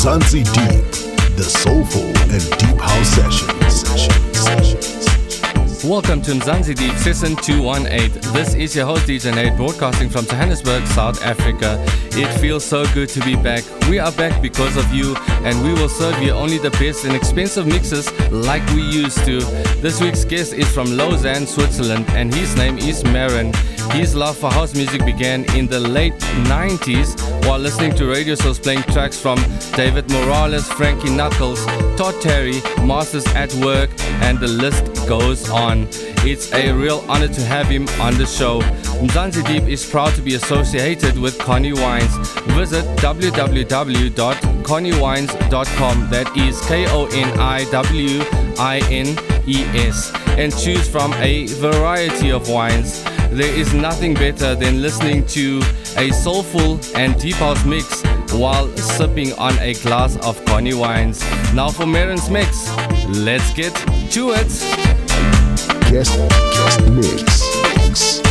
Mzansi Deep, the soulful and deep house sessions. sessions. Welcome to Mzansi Deep Season 218. This is your host DJ Nate broadcasting from Johannesburg, South Africa. It feels so good to be back. We are back because of you, and we will serve you only the best and expensive mixes like we used to. This week's guest is from Lausanne, Switzerland, and his name is Marin. His love for house music began in the late 90s while listening to radio shows playing tracks from David Morales, Frankie Knuckles, Todd Terry, Masters at Work, and the list goes on. It's a real honor to have him on the show. Mzansi Deep is proud to be associated with Koni Wines. Visit www.koniwines.com, that is K O N I W I N E S, and choose from a variety of wines. There is nothing better than listening to a soulful and deep house mix while sipping on a glass of Koni wines. Now for Marin's mix, let's get to it. Guest, guest mix. Subscribe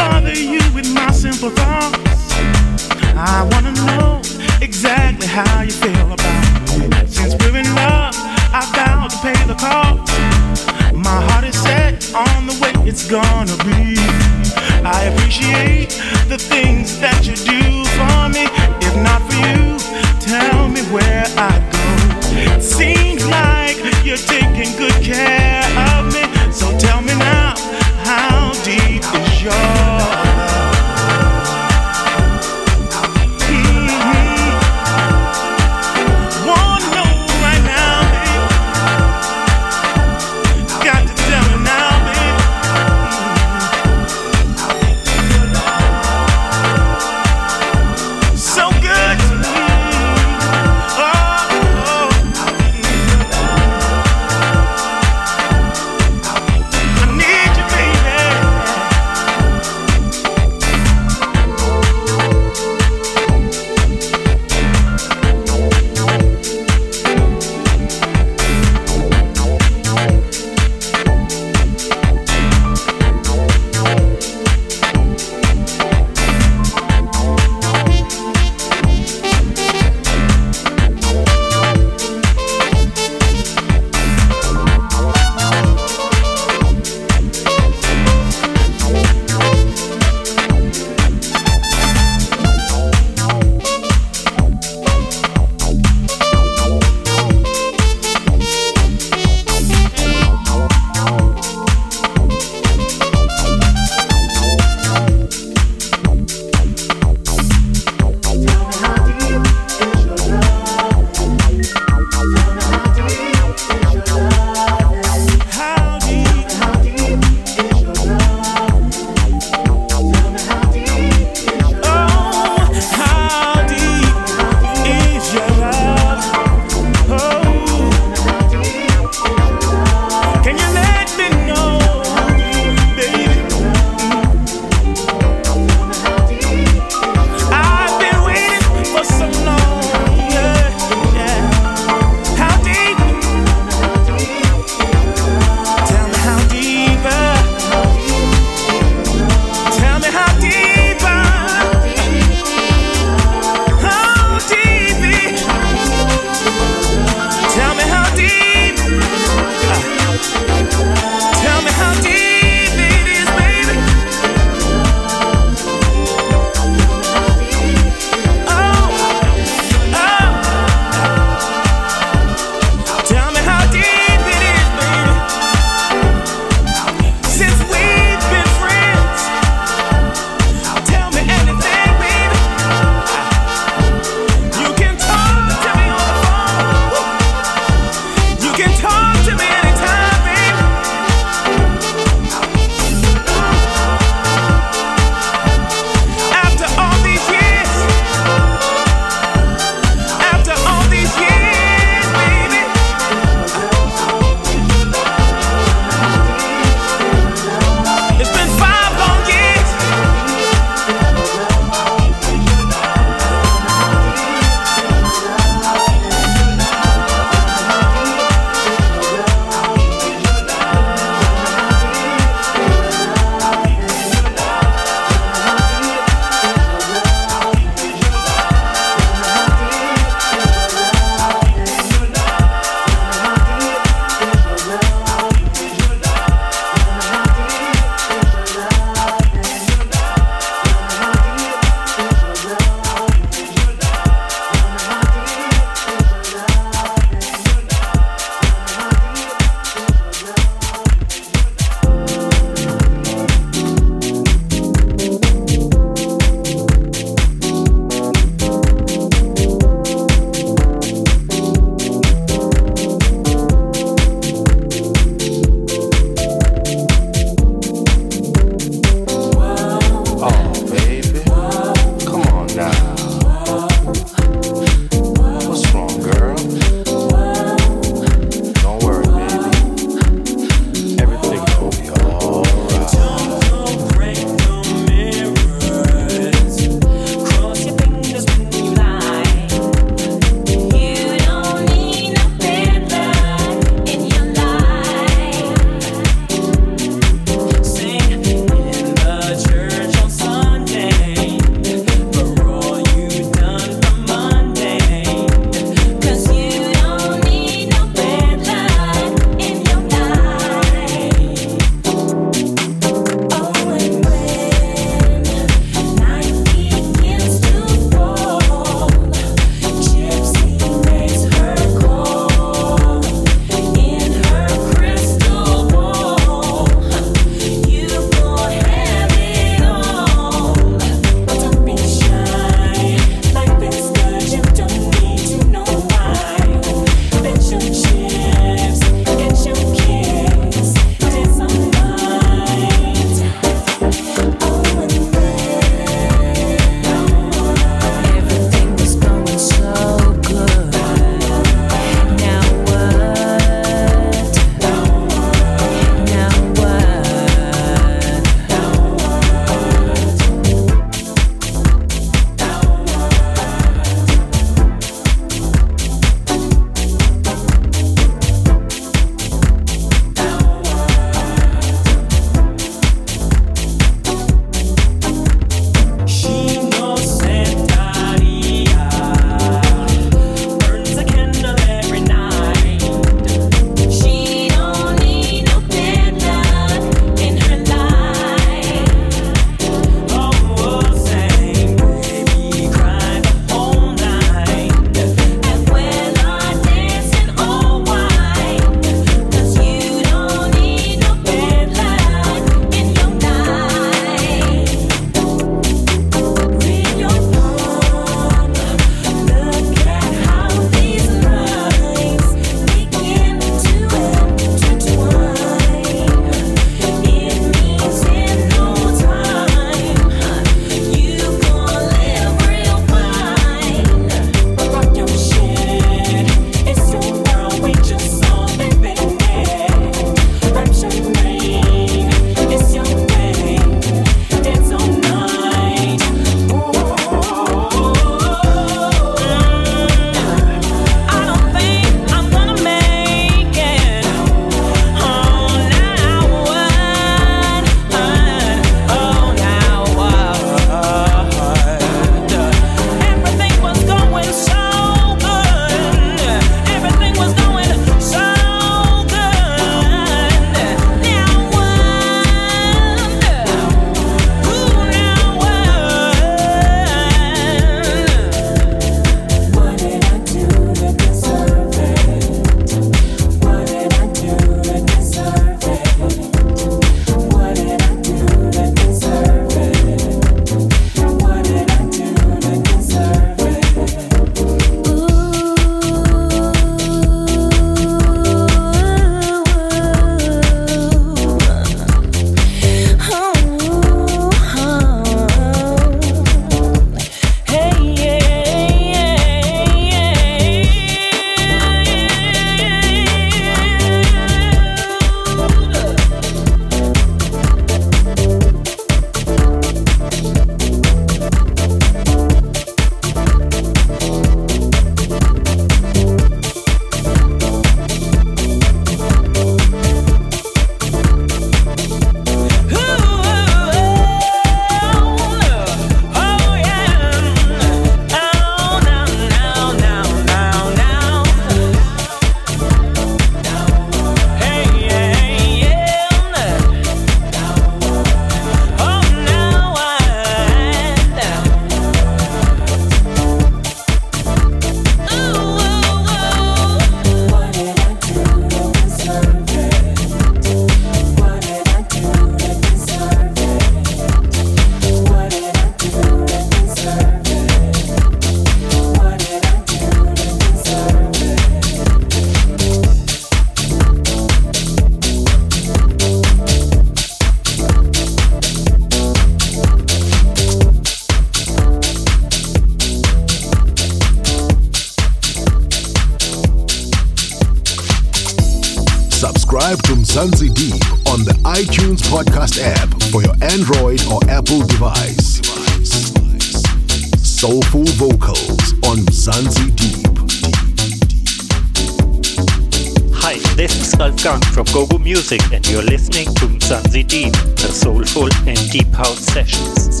is Ralf from GoGo Music, and you're listening to Mzansi Deep, the soulful and deep house sessions.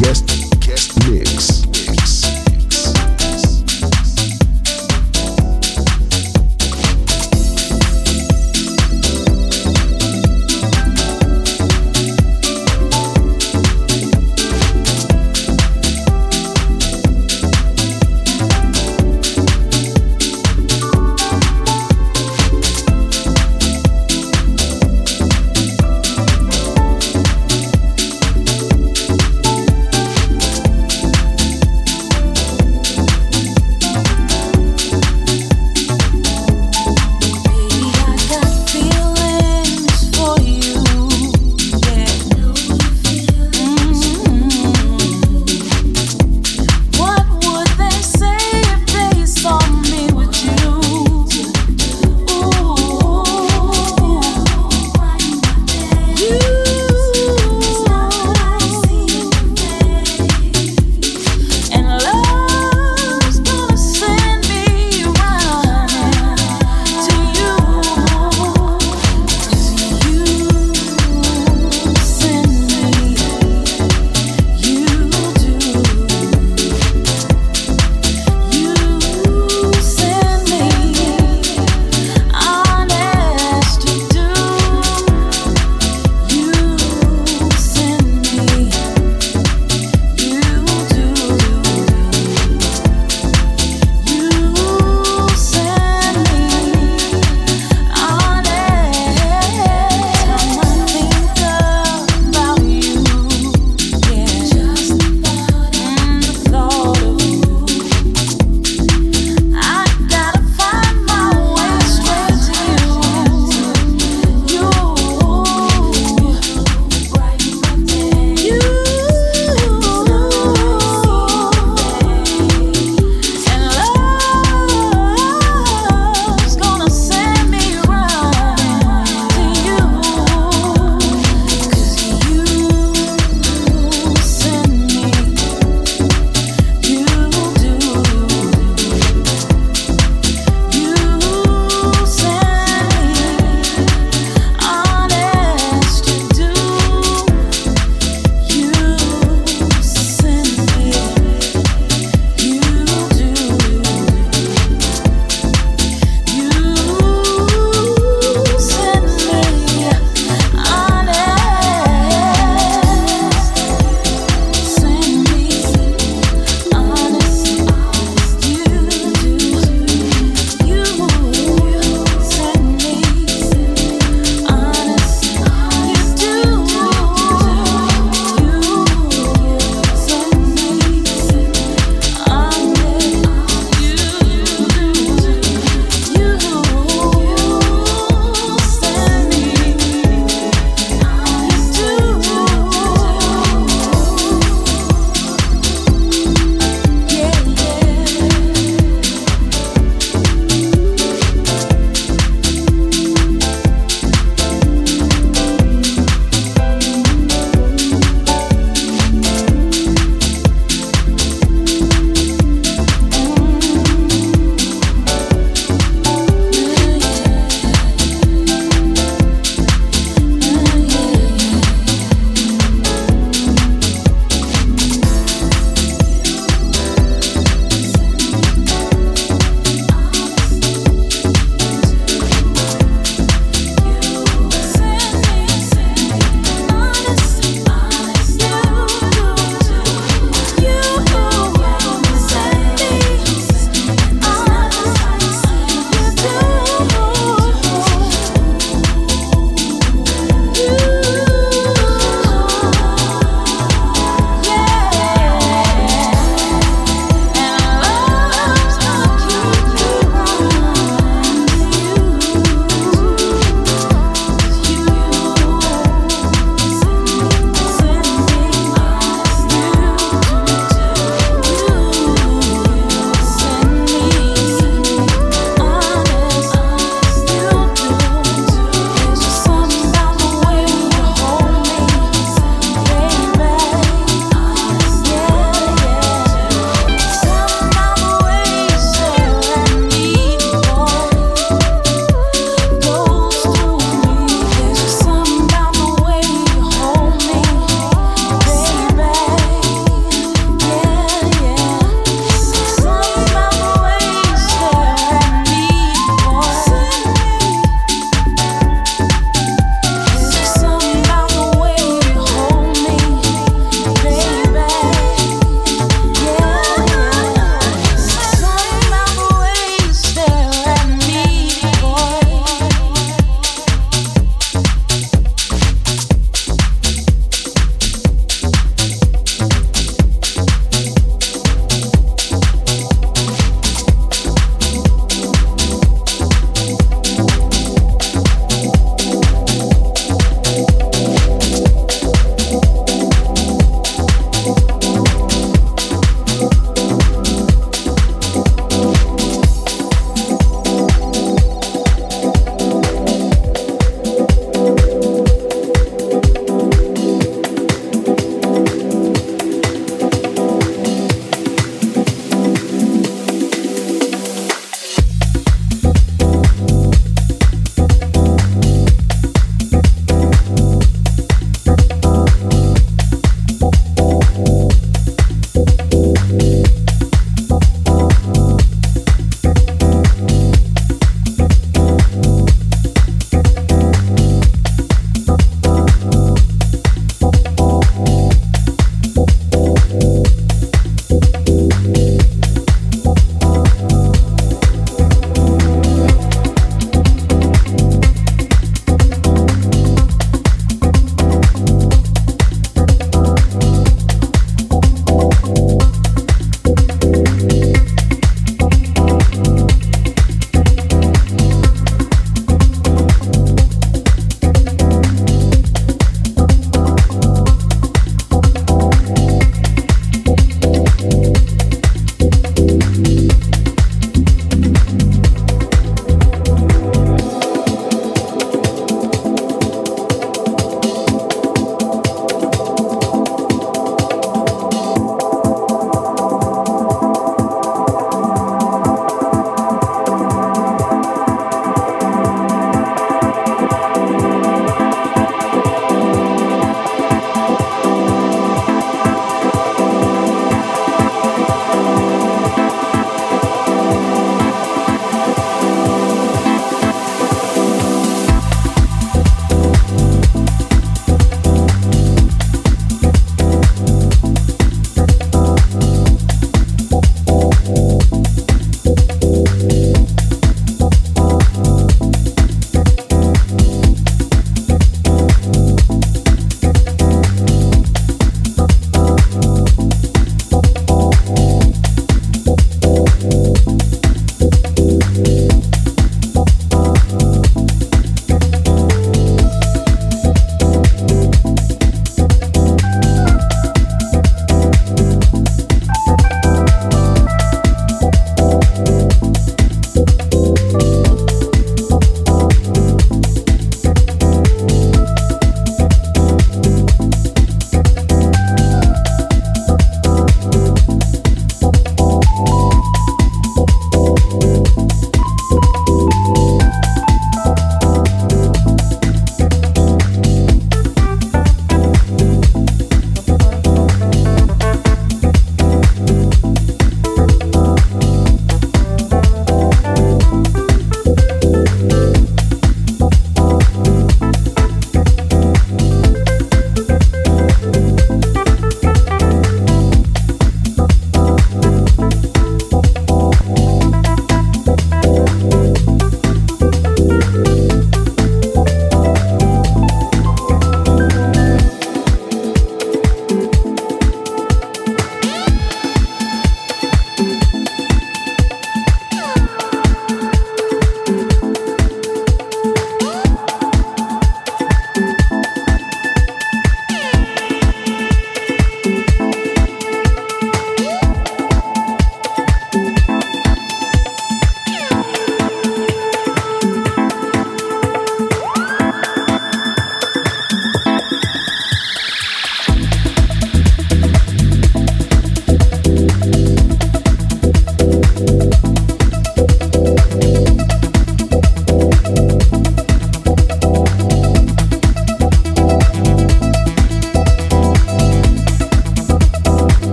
Guest guest mix.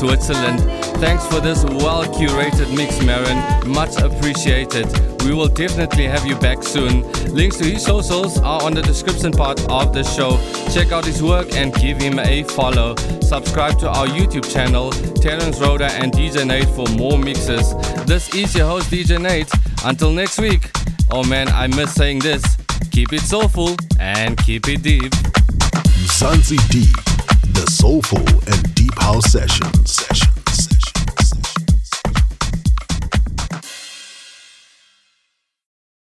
Switzerland. Thanks for this well curated mix, Marin. Much appreciated. We will definitely have you back soon. Links to his socials are on the description part of the show. Check out his work and give him a follow. Subscribe to our YouTube channel, Terence Rhoda and DJ Nate for more mixes. This is your host, DJ Nate. Until next week. Oh man, I miss saying this. Keep it soulful and keep it deep. Mzansi Deep, the soulful and house sessions. sessions.